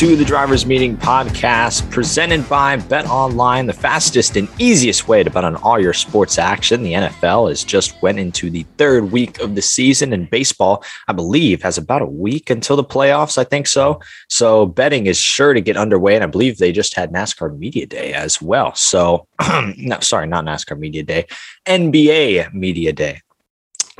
To the Drivers Meeting podcast presented by BetOnline, the fastest and easiest way to bet on all your sports action. The NFL has just went into the third week of the season, and baseball, I believe, has about a week until the playoffs. I think so. So betting is sure to get underway, and I believe they just had NASCAR Media Day as well. So, no, sorry, not NASCAR Media Day, NBA Media Day.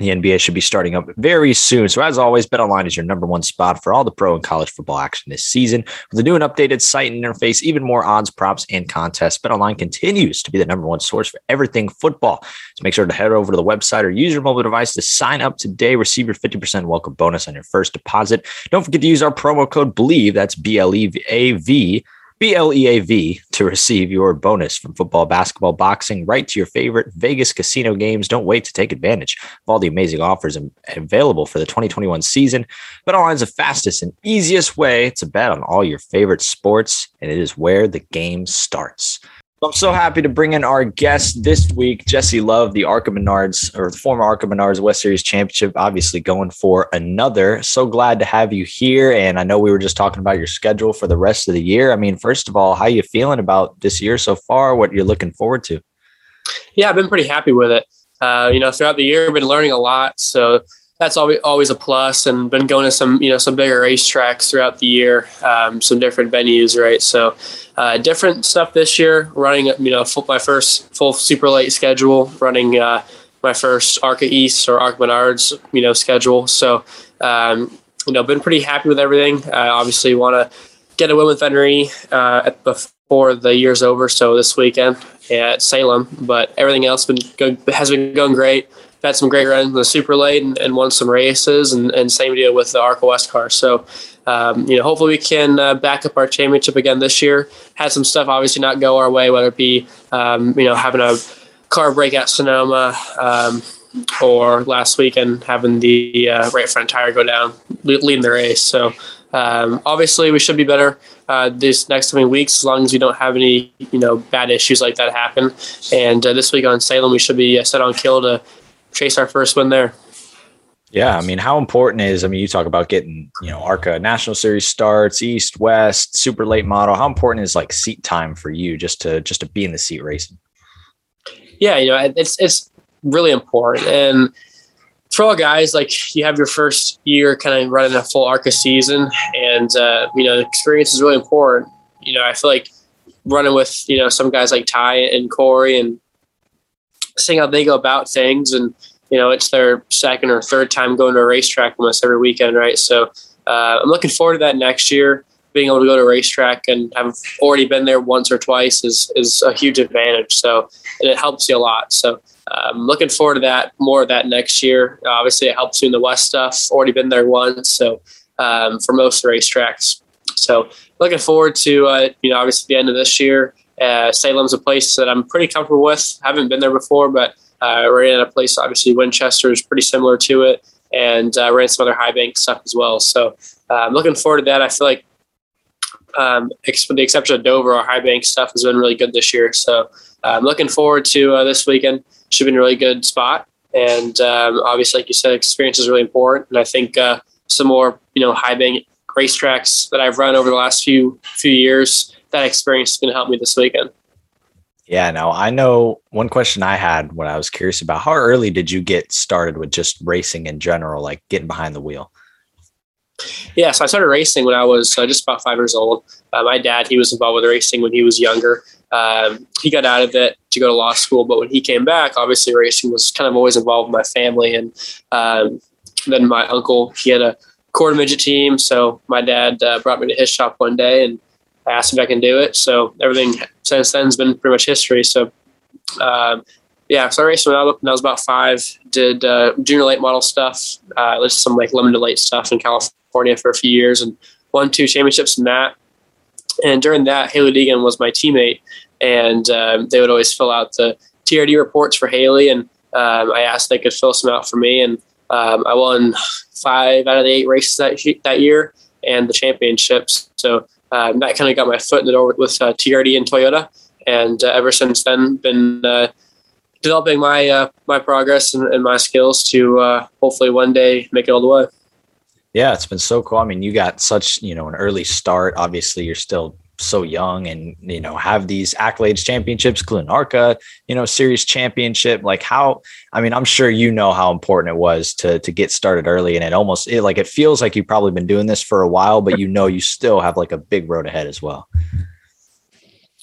The NBA should be starting up very soon. So, as always, BetOnline is your number one spot for all the pro and college football action this season. With a new and updated site and interface, even more odds, props, and contests, BetOnline continues to be the number one source for everything football. So, make sure to head over to the website or use your mobile device to sign up today. Receive your 50% welcome bonus on your first deposit. Don't forget to use our promo code BLEAV. That's B L E A V. B L E A V to receive your bonus from football, basketball, boxing, right to your favorite Vegas casino games. Don't wait to take advantage of all the amazing offers available for the 2021 season. BetOnline is the fastest and easiest way to bet on all your favorite sports, and it is where the game starts. I'm so happy to bring in our guest this week, Jesse Love, the ARCA Menards or the former ARCA Menards West Series championship, obviously going for another. So glad to have you here. And I know we were just talking about your schedule for the rest of the year. I mean, first of all, how you feeling about this year so far? What you're looking forward to? yeah, I've been pretty happy with it. Uh, you know, throughout the year, I've been learning a lot, so that's always always a plus. And been going to some you know some bigger racetracks throughout the year, um, some different venues, right? So uh, different stuff this year. Running you know full, my first full super late schedule, running uh, my first ARCA East or ARCA Menards you know schedule. So um, you know, been pretty happy with everything. I obviously want to get a win with Venturini uh, before the year's over. So this weekend at Salem, but everything else been has been going great. Had some great runs in the super late and, and won some races, and, and same deal with the ARCA West car. So, um, you know, hopefully we can uh, back up our championship again this year. Had some stuff obviously not go our way, whether it be um, you know having a car break at Sonoma. Um, or last weekend having the uh, right front tire go down, le- leading the race. So um, obviously we should be better uh, these next coming weeks as long as we don't have any you know bad issues like that happen. And uh, this week on Salem we should be uh, set on kill to chase our first win there. Yeah, I mean, how important is? I mean, you talk about getting, you know, ARCA National Series starts, East, West, super late model. How important is like seat time for you just to just to be in the seat racing? yeah, you know, it's it's really important. And for all guys, like you have your first year kind of running a full ARCA season, and uh, you know, experience is really important. You know, I feel like running with you know some guys like Ty and Corey and seeing how they go about things, and you know, it's their second or third time going to a racetrack almost every weekend, right? So uh, I'm looking forward to that next year. Being able to go to a racetrack and have already been there once or twice is is a huge advantage. So and it helps you a lot. So I'm looking forward to that more of that next year. obviously, it helps you in the West stuff. Already been there once, so um, for most racetracks. So looking forward to uh, you know obviously the end of this year. Uh, Salem's a place that I'm pretty comfortable with. Haven't been there before, but uh, we're in a place obviously Winchester is pretty similar to it, and uh, ran some other high bank stuff as well. So uh, I'm looking forward to that. I feel like um, ex- with the exception of Dover, our high bank stuff has been really good this year. So uh, I'm looking forward to uh, this weekend. Should be a really good spot. And um, obviously, like you said, experience is really important. And I think some more, you know, high bank racetracks that I've run over the last few few years, that experience is going to help me this weekend. Yeah, no, I know one question I had when I was curious about how early did you get started with just racing in general, like getting behind the wheel? Yeah, so I started racing when I was uh, just about five years old. Uh, my dad, he was involved with racing when he was younger. Um, he got out of it to go to law school, but when he came back, obviously racing was kind of always involved with my family. And um, then my uncle, he had a quarter midget team, so my dad uh, brought me to his shop one day and I asked if I can do it. So everything since then has been pretty much history. So, um, yeah, so I raced when I was I about five. Did uh, junior late model stuff. Uh, listed some like limited late stuff in California for a few years, and won two championships in that. And during that, Hailie Deegan was my teammate, and um, they would always fill out the TRD reports for Hailie, and um, I asked if they could fill some out for me, and um, I won five out of the eight races that that year and the championships. So um, that kind of got my foot in the door with uh, TRD and Toyota, and uh, ever since then, been uh, developing my uh, my progress and, and my skills to uh, hopefully one day make it all the way. Yeah, it's been so cool. I mean, you got such, you know, an early start. Obviously, you're still so young and, you know, have these accolades, championships, Glen Arca, you know, series championship. Like how, I mean, I'm sure you know how important it was to to get started early. And it almost it, like it feels like you've probably been doing this for a while, but you know you still have like a big road ahead as well.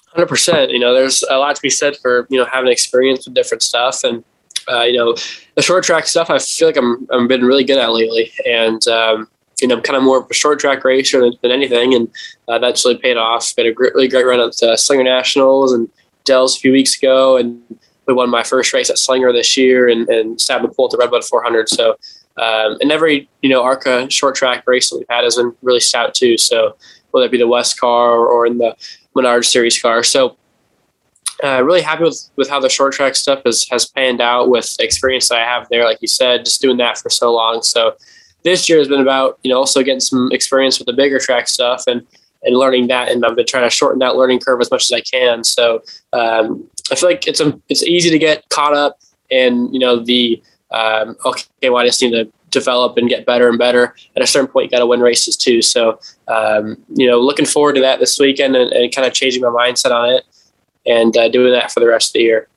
Hundred percent. You know, there's a lot to be said for you know having experience with different stuff, and uh, you know, the short track stuff. I feel like I'm I'm been really good at lately, and um, you know, kind of more of a short track racer than, than anything, and uh, that's really paid off. Got a great, really great run at uh, Slinger Nationals and Dells a few weeks ago, and we won my first race at Slinger this year, and and stabbed the pole at the Redbud 400. So, um, and every you know ARCA short track race that we've had has been really stout too. So whether it be the West car or, or in the Menard Series car, so uh, really happy with, with how the short track stuff has, has panned out with experience that I have there. Like you said, just doing that for so long. So this year has been about, you know, also getting some experience with the bigger track stuff and, and learning that. And I've been trying to shorten that learning curve as much as I can. So um, I feel like it's, a, it's easy to get caught up in, you know, the, um, okay, well, I just need to develop and get better and better. At a certain point, you got to win races too. So, um, you know, looking forward to that this weekend and, and kind of changing my mindset on it and uh, doing that for the rest of the year.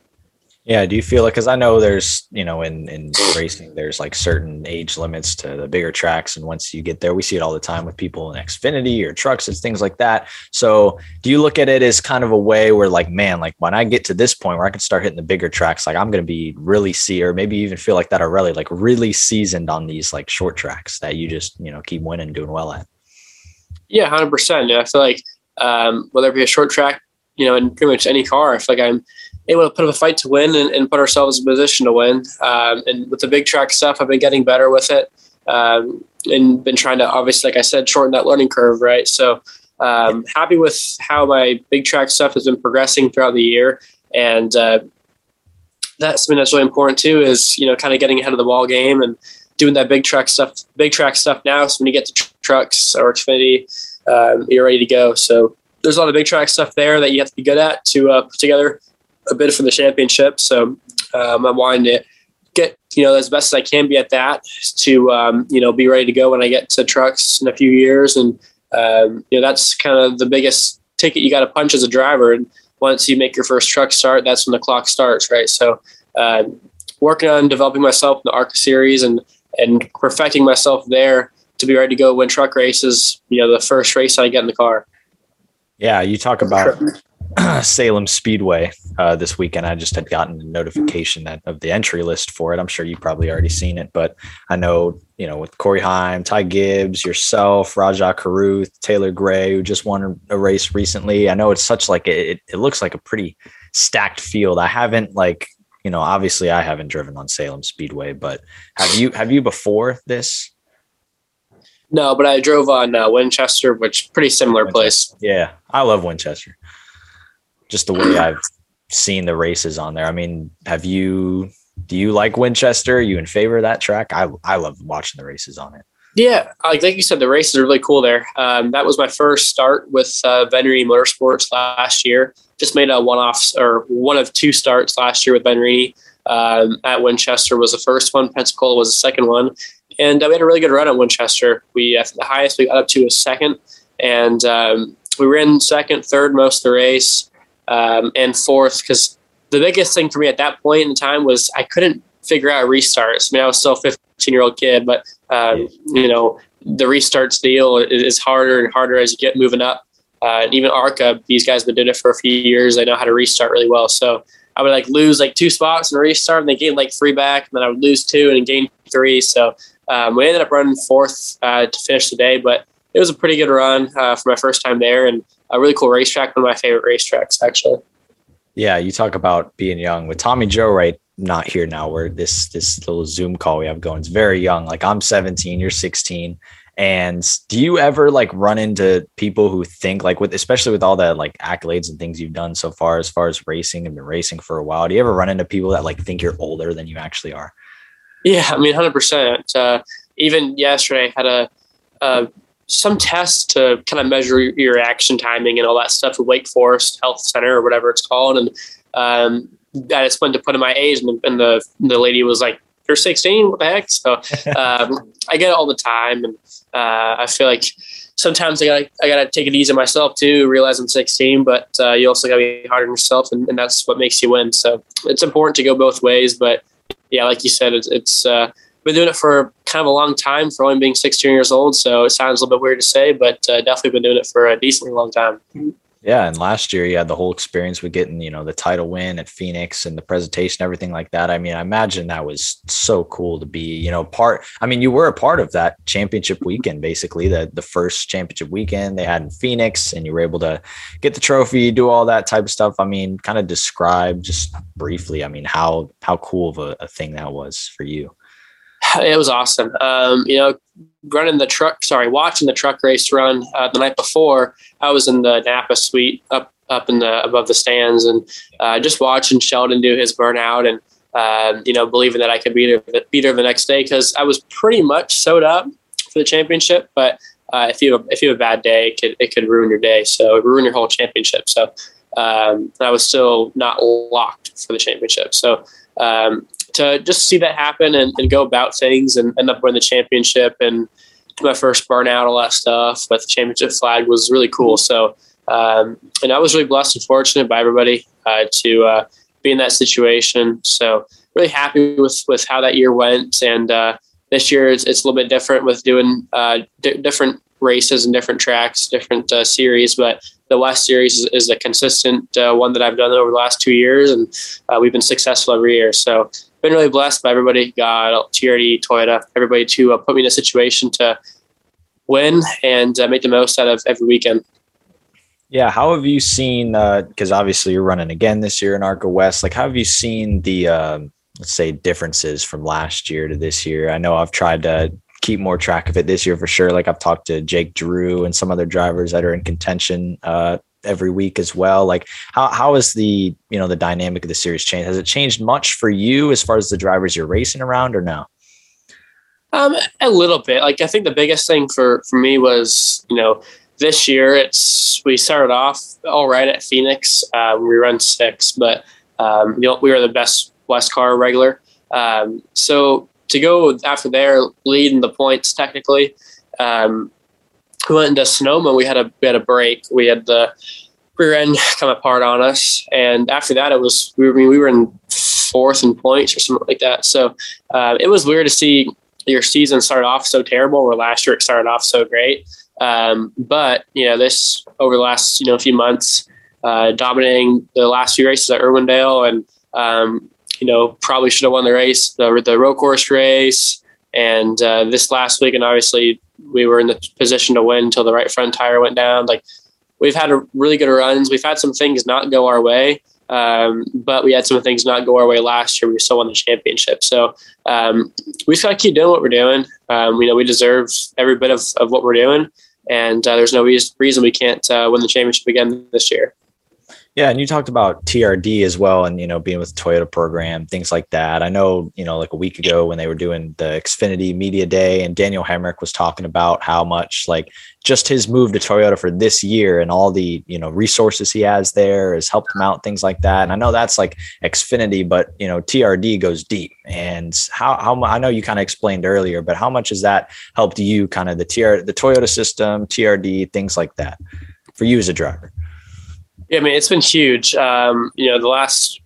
Yeah. Do you feel like, cause I know there's, you know, in, in racing, there's like certain age limits to the bigger tracks. And once you get there, we see it all the time with people in Xfinity or trucks and things like that. So do you look at it as kind of a way where like, man, like when I get to this point where I can start hitting the bigger tracks, like I'm going to be really see, or maybe even feel like that already, like really seasoned on these like short tracks that you just, you know, keep winning, doing well at. Yeah, hundred percent. Yeah, I feel like um, whether it be a short track, you know, in pretty much any car, I feel like I'm able to put up a fight to win and, and put ourselves in a position to win. Um, and with the big track stuff, I've been getting better with it um, and been trying to obviously, like I said, shorten that learning curve. Right. So um, happy with how my big track stuff has been progressing throughout the year. And uh, that's something that's really important too, is, you know, kind of getting ahead of the ball game and doing that big track stuff, big track stuff now. So when you get to tr- trucks or Xfinity, um, you're ready to go. So there's a lot of big track stuff there that you have to be good at to uh, put together a bid for the championship. So um, I'm wanting to get you know as best as I can be at that to um, you know be ready to go when I get to trucks in a few years. And um, you know that's kind of the biggest ticket you got to punch as a driver. And once you make your first truck start, that's when the clock starts, right? So um, working on developing myself in the ARCA series and and perfecting myself there to be ready to go win truck races. You know, the first race I get in the car. Yeah. You talk about Salem Speedway uh, this weekend. I just had gotten a notification that of the entry list for it. I'm sure you probably already seen it, but I know you know with Corey Heim, Ty Gibbs, yourself, Rajah Caruth, Taylor Gray, who just won a race recently. I know it's such like it. It looks like a pretty stacked field. I haven't like you know obviously I haven't driven on Salem Speedway, but have you have you before this? No, but I drove on uh, Winchester, which pretty similar place. Yeah, I love Winchester. Just the way I've seen the races on there. I mean, have you? Do you like Winchester? Are you in favor of that track? I I love watching the races on it. Yeah, like like you said, the races are really cool there. Um, that was my first start with uh, Venturini Motorsports last year. Just made a one-off or one of two starts last year with Venturini. Um, at Winchester was the first one. Pensacola was the second one, and uh, we had a really good run at Winchester. We think the highest we got up to was second, and um, we ran second, third most of the race, um, and fourth because the biggest thing for me at that point in time was I couldn't figure out restarts. I mean, I was still a 15 year old kid, but um, you know the restarts deal is, harder and harder as you get moving up. Uh, and even ARCA, these guys have been doing it for a few years. They know how to restart really well. So I would like lose like two spots and restart, and they gain like three back, and then I would lose two and gain three. So um, we ended up running fourth uh, to finish the day, but it was a pretty good run uh, for my first time there, and a really cool racetrack, one of my favorite racetracks, actually. Yeah, you talk about being young with Tommy Joe right not here now where this this little Zoom call we have going is very young. Like I'm 17, you're 16. And do you ever like run into people who think like with especially with all the like accolades and things you've done so far as far as racing and been racing for a while? Do you ever run into people that like think you're older than you actually are? Yeah, I mean, hundred uh, percent. Even yesterday, I had a uh, some tests to kind of measure your action timing and all that stuff at Wake Forest Health Center or whatever it's called, and um, I just went to put in my age, and, and the the lady was like, "You're 16. What the heck?" So um, I get it all the time, and uh, I feel like sometimes I gotta I gotta take it easy on myself too. Realize I'm 16, but uh, you also gotta be hard on yourself, and, and, that's what makes you win. So it's important to go both ways. But yeah, like you said, it's, it's uh, been doing it for kind of a long time for only being 16 years old. So it sounds a little bit weird to say, but uh, definitely been doing it for a decently long time. Yeah, and last year you had the whole experience with getting, you know, the title win at Phoenix and the presentation, everything like that. I mean, I imagine that was so cool to be, you know, part. I mean, you were a part of that championship weekend, basically the the first championship weekend they had in Phoenix, and you were able to get the trophy, do all that type of stuff. I mean, kind of describe just briefly. I mean, how how cool of a, a thing that was for you. It was awesome. Um, you know, running the truck, sorry, watching the truck race run uh, the night before, I was in the Napa suite up up in the above the stands and uh, just watching Sheldon do his burnout and uh, you know believing that I could beat her beat her the next day because I was pretty much sewed up for the championship. But uh, if you have, if you have a bad day, it could it could ruin your day. So it ruin your whole championship. So um, I was still not locked for the championship. So um, to just see that happen and, and, go about things and end up winning the championship and my first burnout, all that stuff with the championship flag was really cool. So, um, and I was really blessed and fortunate by everybody uh, to uh, be in that situation. So, really happy with with how that year went. And uh, this year it's, it's, a little bit different with doing uh, different races and different tracks, different uh, series. But the West Series is, is a consistent uh, one that I've done over the last two years, and we've been successful every year. So been really blessed by everybody, God, TRD, Toyota, everybody to uh, put me in a situation to win and uh, make the most out of every weekend. Yeah, how have you seen? Because uh, obviously you're running again this year in ARCA West. Like, how have you seen the let's say differences from last year to this year? I know I've tried to keep more track of it this year for sure. Like I've talked to Jake Drew and some other drivers that are in contention uh, every week as well. Like how how is the you know the dynamic of the series changed? Has it changed much for you as far as the drivers you're racing around or no? Um, a little bit. Like I think the biggest thing for for me was you know this year it's we started off all right at Phoenix. Uh, we run six, but um, you know, we were the best West car regular. Um, so to go after there, leading the points technically. Um, we went into Sonoma. We had a we had a break. We had the rear end come apart on us, and after that, it was we were we were in fourth in points or something like that. So uh, it was weird to see your season start off so terrible. Where last year it started off so great. Um, but you know, this over the last you know few months, uh, dominating the last few races at Irwindale, and um, you know probably should have won the race, the the road course race, and uh, this last week, and obviously we were in the position to win until the right front tire went down. Like we've had a really good runs. We've had some things not go our way, um, but we had some things not go our way last year. We still won the championship. So um, we just got to keep doing what we're doing. Um, you know, we deserve every bit of, of what we're doing, and uh, there's no reason we can't uh, win the championship again this year. Yeah, and you talked about TRD as well, and you know, being with the Toyota program, things like that. I know, you know, like a week ago when they were doing the Xfinity Media Day, and Daniel Hemric was talking about how much like just his move to Toyota for this year and all the you know resources he has there has helped him out, things like that. And I know that's like Xfinity, but you know, TRD goes deep. And how how I know you kind of explained earlier, but how much has that helped you, kind of the TR the Toyota system, TRD, things like that, for you as a driver? Yeah, I mean, it's been huge. Um, you know, the last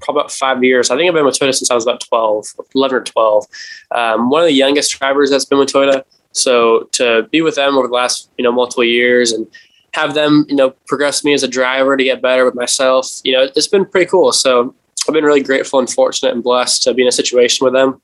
probably about five years. I think I've been with Toyota since I was about 12, 11 or 12. Um, one of the youngest drivers that's been with Toyota. So to be with them over the last, you know, multiple years and have them, you know, progress me as a driver to get better with myself, you know, it's been pretty cool. So I've been really grateful and fortunate and blessed to be in a situation with them.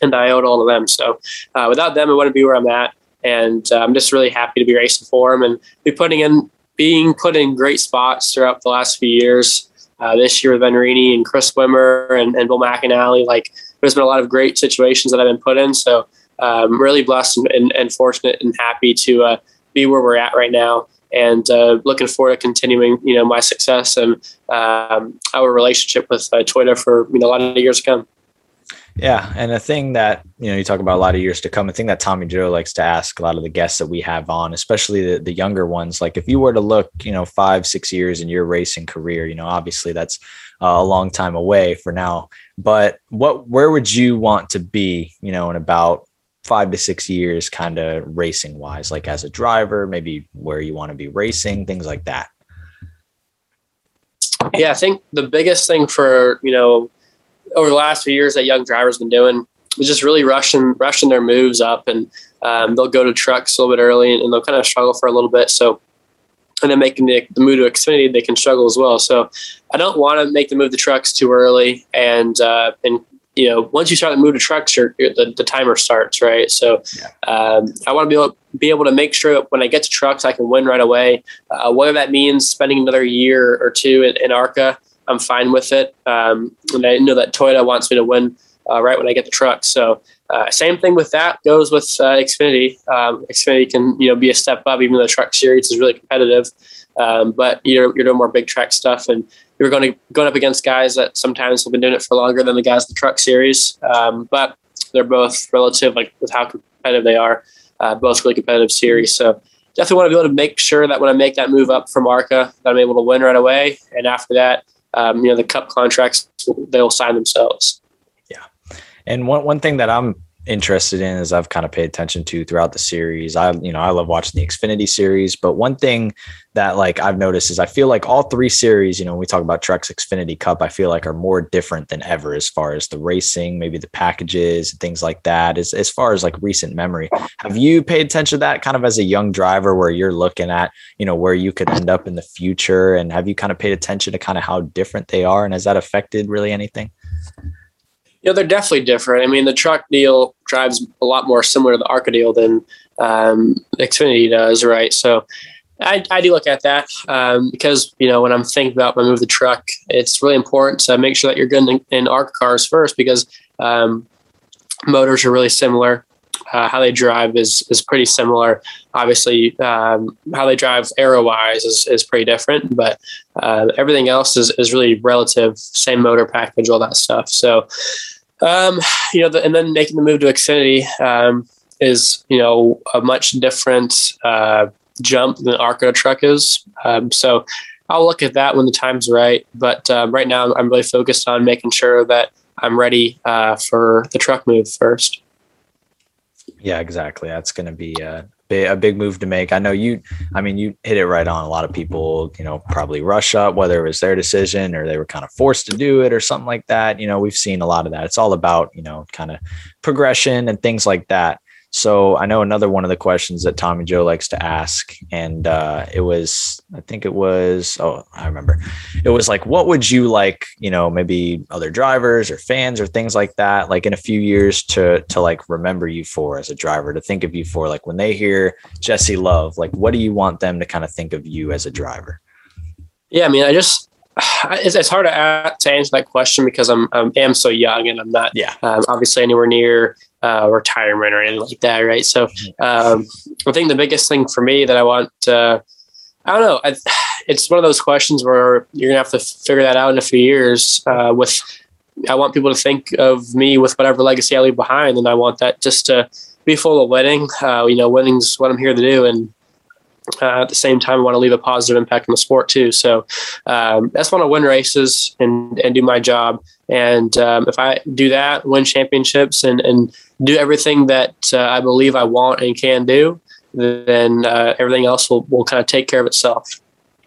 And I owe it all to them. So uh, without them, I wouldn't be where I'm at. And uh, I'm just really happy to be racing for them and be putting in being put in great spots throughout the last few years. Uh, this year with Venturini and Chris Wimmer and, and Bill McAnally, like there's been a lot of great situations that I've been put in. So um, really blessed and, and, and fortunate and happy to uh, be where we're at right now and uh, looking forward to continuing, you know, my success and um, our relationship with uh, Toyota for you know a lot of years to come. Yeah, and a thing that you know you talk about a lot of years to come. A thing that Tommy Joe likes to ask a lot of the guests that we have on, especially the, the younger ones. Like if you were to look, you know, five six years in your racing career, you know, obviously that's uh, a long time away for now. But what where would you want to be, you know, in about five to six years, kind of racing wise, like as a driver, maybe where you want to be racing, things like that. Yeah, I think the biggest thing for you know over the last few years that young drivers been doing is just really rushing rushing their moves up, and um, they'll go to trucks a little bit early, and, and, they'll kind of struggle for a little bit. So, and then making the, the move to Xfinity, they can struggle as well. So, I don't want to make the move to trucks too early, and uh, and you know, once you start to move to trucks, your, the, the timer starts, right? So yeah. um, I want to be able, be able to make sure that when I get to trucks, I can win right away. Uh, whether that means spending another year or two in, in ARCA, I'm fine with it. Um, and I know that Toyota wants me to win uh, right when I get the truck. So uh, same thing with that goes with uh, Xfinity. Um, Xfinity can you know be a step up, even though the truck series is really competitive. Um, but you're you're doing more big track stuff, and you're going to going up against guys that sometimes have been doing it for longer than the guys in the truck series. Um, but they're both relative, like with how competitive they are. Uh, both really competitive series. So definitely want to be able to make sure that when I make that move up from ARCA, that I'm able to win right away. And after that, um, you know, the cup contracts they'll sign themselves. Yeah, and one one thing that I'm interested in as I've kind of paid attention to throughout the series. I, you know, I love watching the Xfinity series, but one thing that like I've noticed is I feel like all three series, you know, when we talk about Trucks Xfinity Cup, I feel like are more different than ever as far as the racing, maybe the packages, and things like that. As as far as like recent memory, have you paid attention to that kind of as a young driver where you're looking at, you know, where you could end up in the future, and have you kind of paid attention to kind of how different they are, and has that affected really anything? You know, they're definitely different. I mean, the truck deal drives a lot more similar to the ARCA deal than um, Xfinity does, right? So I, I do look at that um, because, you know, when I'm thinking about my move the truck, it's really important to make sure that you're good in, in cars first because um, motors are really similar. Uh, how they drive is is pretty similar. Obviously, um, how they drive aero wise is, is pretty different, but uh, everything else is, is really relative. Same motor package, all that stuff. So, um, you know, the, and then making the move to Xfinity um, is you know a much different uh, jump than ARCA truck is. Um, so I'll look at that when the time's right. But um, right now, I'm really focused on making sure that I'm ready uh, for the truck move first. Yeah, exactly. That's going to be a, a big move to make. I know you, I mean, you hit it right on. A lot of people, you know, probably rush up, whether it was their decision or they were kind of forced to do it or something like that. You know, we've seen a lot of that. It's all about, you know, kind of progression and things like that. So I know another one of the questions that Tommy Joe likes to ask, and uh, it was, I think it was, oh, I remember, it was like, what would you like, you know, maybe other drivers or fans or things like that, like in a few years to to like remember you for as a driver, to think of you for, like when they hear Jesse Love, like what do you want them to kind of think of you as a driver? Yeah, I mean, I just it's, it's hard to, to answer that question because I'm, I'm am so young and I'm not yeah um, obviously anywhere near uh, retirement or anything like that, right? So um, I think the biggest thing for me that I want, uh, I don't know, I, it's one of those questions where you're gonna have to figure that out in a few years. Uh, with I want people to think of me with whatever legacy I leave behind, and I want that just to be full of winning. Uh, you know, winning's what I'm here to do, and uh, at the same time, I want to leave a positive impact on the sport too. So um, I just want to win races and, and do my job. And um, if I do that, win championships and, and do everything that uh, I believe I want and can do, then uh, everything else will, will kind of take care of itself.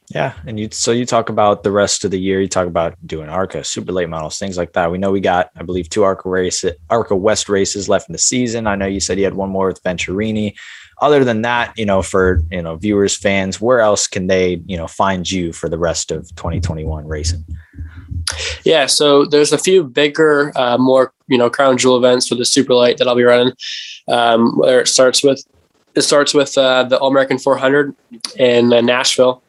Yeah, and you so you talk about the rest of the year. You talk about doing ARCA, super late models, things like that. We know we got, I believe, two ARCA races, ARCA West races left in the season. I know you said you had one more with Venturini other than that, you know, for you know viewers, fans, where else can they you know find you for the rest of 2021 racing? Yeah, so there's a few bigger, uh, more you know crown jewel events for the super late that I'll be running. Um, where it starts with it starts with uh, the All American 400 in uh, Nashville.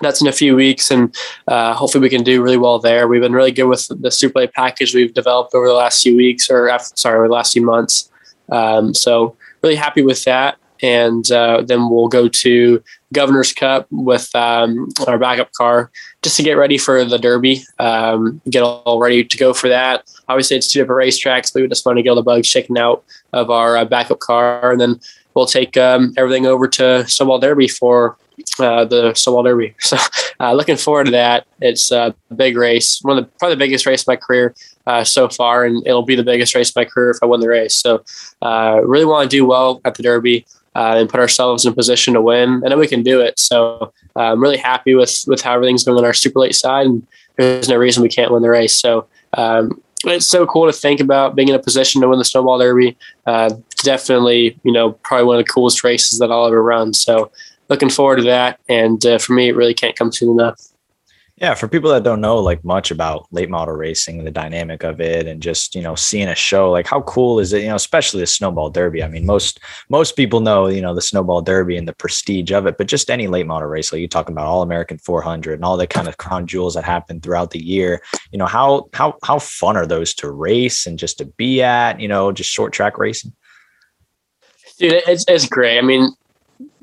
that's in a few weeks, and uh, hopefully we can do really well there. We've been really good with the Super Late package we've developed over the last few weeks, or after, sorry, over the last few months. Um, so really happy with that. And uh, then we'll go to Governor's Cup with um, our backup car just to get ready for the Derby, um, get all ready to go for that. Obviously, it's two different racetracks, but we just want to get all the bugs shaken out of our uh, backup car, and then we'll take um, everything over to Snowball Derby for uh, the Snowball Derby. So, uh, looking forward to that. It's a big race, one of the probably the biggest race of my career uh, so far, and it'll be the biggest race of my career if I win the race. So, uh, really want to do well at the Derby. Uh, and put ourselves in a position to win, and then we can do it. So uh, I'm really happy with with how everything's going on our super late side, and there's no reason we can't win the race. So um, it's so cool to think about being in a position to win the snowball derby. Uh, definitely, you know, probably one of the coolest races that I'll ever run. So looking forward to that. And uh, for me, it really can't come soon enough. Yeah, for people that don't know like much about late model racing, the dynamic of it, and just you know seeing a show, like how cool is it? You know, especially the Snowball Derby. I mean, most most people know you know the Snowball Derby and the prestige of it, but just any late model race, like you're talking about All American 400 and all the kind of crown jewels that happen throughout the year. You know, how how how fun are those to race and just to be at? You know, just short track racing. Dude, it's it's great. I mean,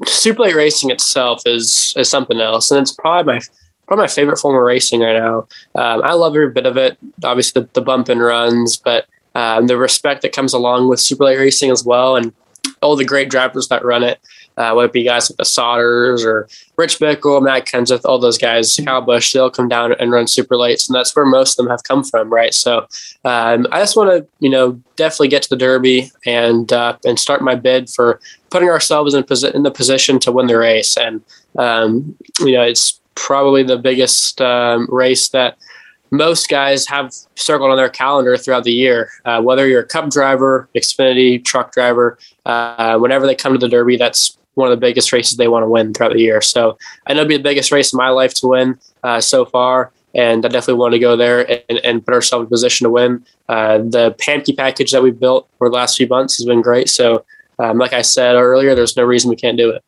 super late racing itself is is something else, and it's probably my my favorite form of racing right now. Um, I love every bit of it. Obviously, the, the bump and runs, but um, the respect that comes along with super late racing as well, and all the great drivers that run it. Uh, whether it be guys like the Sauters or Rich Bickle, Matt Kenseth, all those guys, Kyle Busch, they'll come down and run super lates, and that's where most of them have come from, right? So um, I just want to, you know, definitely get to the Derby and uh, and start my bid for putting ourselves in, posi- in the position to win the race, and um, you know, it's probably the biggest um, race that most guys have circled on their calendar throughout the year. Uh, whether you're a Cup driver, Xfinity truck driver, uh, whenever they come to the Derby, that's one of the biggest races they want to win throughout the year. So I know it'd be the biggest race in my life to win uh, so far. And I definitely want to go there and, and put ourselves in position to win. Uh, the Pamke package that we've built for the last few months has been great. So, um, like I said earlier, there's no reason we can't do it.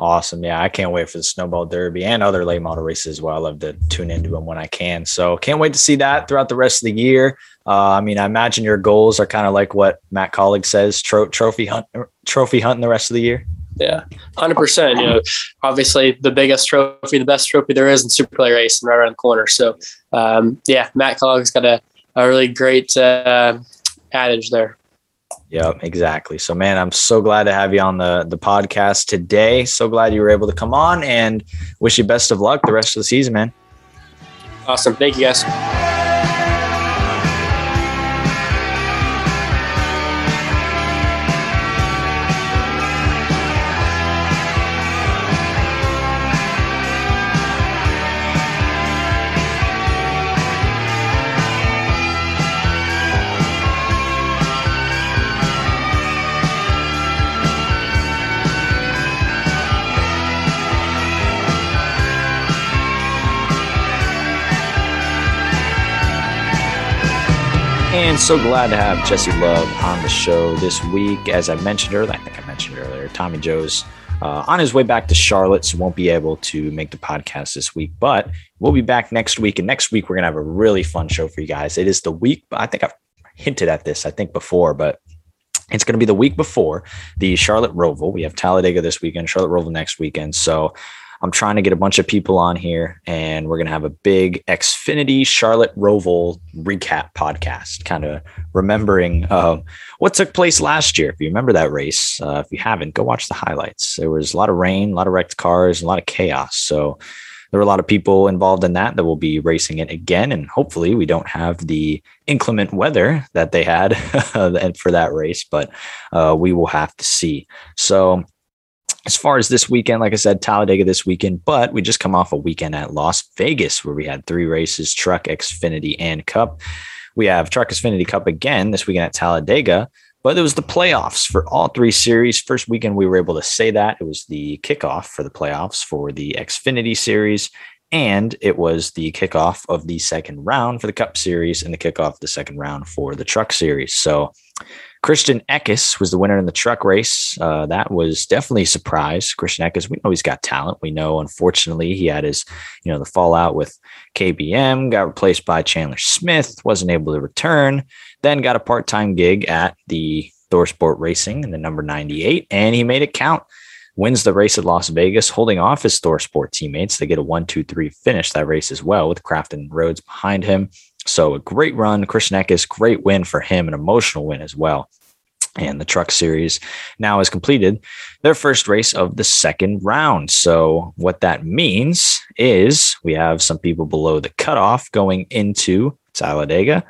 Awesome. Yeah, I can't wait for the Snowball Derby and other late model races as well. I love to tune into them when I can. So can't wait to see that throughout the rest of the year. Uh, I mean, I imagine your goals are kind of like what Matt Kaulig says: tro- trophy hunt, trophy hunting the rest of the year. Yeah, hundred percent. You know, obviously the biggest trophy, the best trophy there is in Super Play Race, and right around the corner. So, um, yeah, Matt Kaulig's got a, a really great uh, adage there. Yep, exactly. So, man, I'm so glad to have you on the the podcast today. So glad you were able to come on, and wish you best of luck the rest of the season, man. Awesome. Thank you, guys. And so glad to have Jesse Love on the show this week. As I mentioned earlier, I think I mentioned earlier, Tommy Joe's uh, on his way back to Charlotte, so won't be able to make the podcast this week, but we'll be back next week. And next week, we're going to have a really fun show for you guys. It is the week, I think I've hinted at this, I think before, but it's going to be the week before the Charlotte Roval. We have Talladega this weekend, Charlotte Roval next weekend. So I'm trying to get a bunch of people on here, and we're to have a big Xfinity Charlotte Roval recap podcast, kind of remembering uh, what took place last year. If you remember that race, uh, if you haven't, go watch the highlights. There was a lot of rain, a lot of wrecked cars, a lot of chaos. So there were a lot of people involved in that that will be racing it again. And hopefully, we don't have the inclement weather that they had for that race, but uh, we will have to see. So, as far as this weekend, like I said, Talladega this weekend, but we just come off a weekend at Las Vegas where we had three races Truck, Xfinity, and Cup. We have Truck Xfinity Cup again this weekend at Talladega, but it was the playoffs for all three series. First weekend, we were able to say that it was the kickoff for the playoffs for the Xfinity series. and it was the kickoff of the second round for the Cup Series and the kickoff of the second round for the Truck Series. So Christian Eckes was the winner in the truck race. Uh, that was definitely a surprise. Christian Eckes, we know he's got talent. We know, unfortunately, he had his, you know, the fallout with KBM, got replaced by Chandler Smith, wasn't able to return, then got a part time gig at the ThorSport Racing in the number 98, and he made it count. Wins the race at Las Vegas, holding off his ThorSport teammates. They get a one, two, three finish that race as well, with Crafton Rhodes behind him. So a great run. Eckes, great win for him, an emotional win as well. And the truck series now has completed their first race of the second round. So, what that means is we have some people below the cutoff going into Talladega.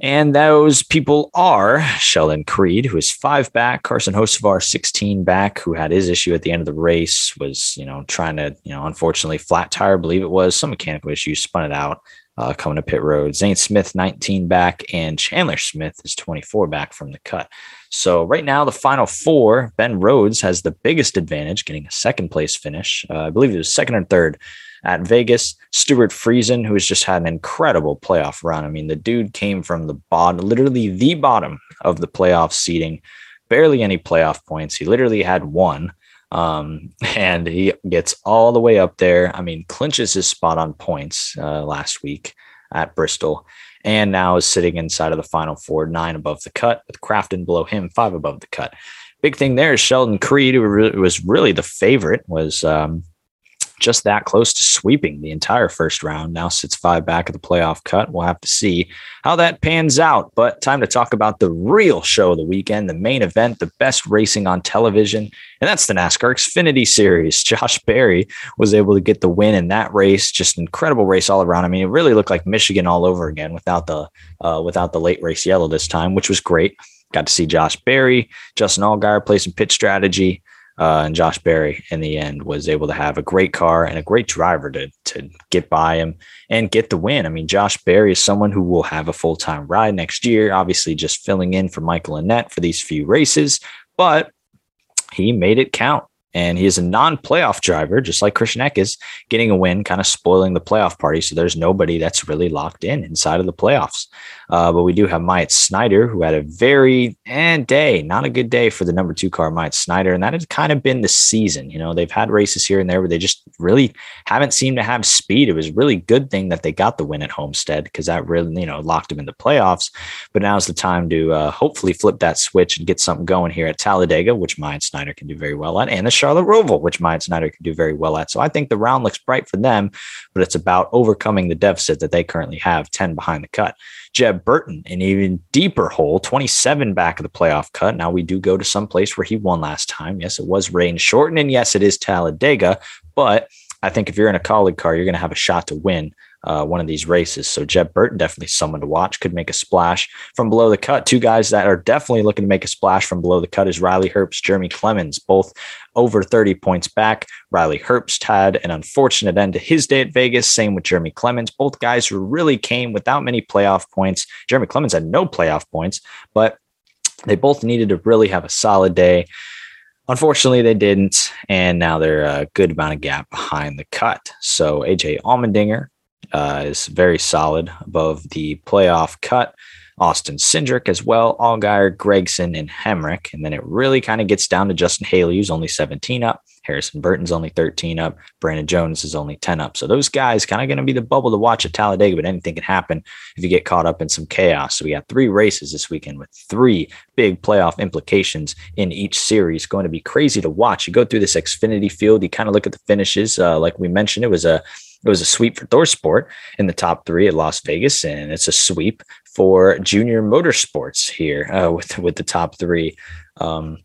And those people are Sheldon Creed, who is five back, Carson Hocevar, 16 back, who had his issue at the end of the race, was, you know, trying to, you know, unfortunately flat tire, I believe it was, some mechanical issues, spun it out uh, coming to pit road. Zane Smith, 19 back, and Chandler Smith is 24 back from the cut. So right now, the final four, Ben Rhodes has the biggest advantage, getting a second place finish. Uh, I believe it was second or third at Vegas. Stewart Friesen, who has just had an incredible playoff run. I mean, the dude came from the bottom, literally the bottom of the playoff seating, barely any playoff points. He literally had one. Um, and he gets all the way up there. I mean, clinches his spot on points uh, last week at Bristol, and now is sitting inside of the final four, nine above the cut, with Crafton below him, five above the cut. Big thing there is Sheldon Creed, who re- was really the favorite, was um, just that close to sweeping the entire first round. Now sits five back of the playoff cut. We'll have to see how that pans out. But time to talk about the real show of the weekend, the main event, the best racing on television, and that's the NASCAR Xfinity Series. Josh Berry was able to get the win in that race. Just incredible race all around. I mean, it really looked like Michigan all over again without the uh, without the late race yellow this time, which was great. Got to see Josh Berry, Justin Allgaier play some pit strategy. Uh, and Josh Berry in the end was able to have a great car and a great driver to to get by him and get the win. I mean, Josh Berry is someone who will have a full time ride next year. Obviously, just filling in for Michael Annett for these few races, but he made it count. And he is a non-playoff driver, just like Christian Eckes, getting a win, kind of spoiling the playoff party. So there's nobody that's really locked in inside of the playoffs. Uh, but we do have Myatt Snider, who had a very and day, not a good day for the number two car, Myatt Snider, and that has kind of been the season. You know, they've had races here and there where they just really haven't seemed to have speed. It was really good thing that they got the win at Homestead because that really, you know, locked them in the playoffs. But now's the time to uh, hopefully flip that switch and get something going here at Talladega, which Myatt Snider can do very well at, and the Charlotte Roval, which Myatt Snider can do very well at. So I think the round looks bright for them, but it's about overcoming the deficit that they currently have 10 behind the cut. Jeb Burton, an even deeper hole, 27 back of the playoff cut. Now we do go to some place where he won last time. Yes, it was rain shortened, and yes, it is Talladega, but I think if you're in a Kaulig car, you're going to have a shot to win uh, one of these races. So Jeb Burton definitely someone to watch. Could make a splash from below the cut. Two guys that are definitely looking to make a splash from below the cut is Riley Herbst, Jeremy Clements, both over 30 points back. Riley Herbst had an unfortunate end to his day at Vegas. Same with Jeremy Clements. Both guys who really came without many playoff points. Jeremy Clements had no playoff points, but they both needed to really have a solid day. Unfortunately, they didn't, and now they're a good amount of gap behind the cut. So AJ Allmendinger uh, is very solid above the playoff cut. Austin Cindric as well, Allgaier, Gragson, and Hemric. And then it really kind of gets down to Justin Haley, who's only 17 up. Harrison Burton's only 13 up. Brandon Jones is only 10 up. So those guys kind of going to be the bubble to watch at Talladega, but anything can happen if you get caught up in some chaos. So we got three races this weekend with three big playoff implications in each series. Going to be crazy to watch. You go through this Xfinity field, you kind of look at the finishes. Uh, like we mentioned, it was a it was a sweep for ThorSport in the top three at Las Vegas, and it's a sweep for Junior Motorsports here uh, with with the top three. Um,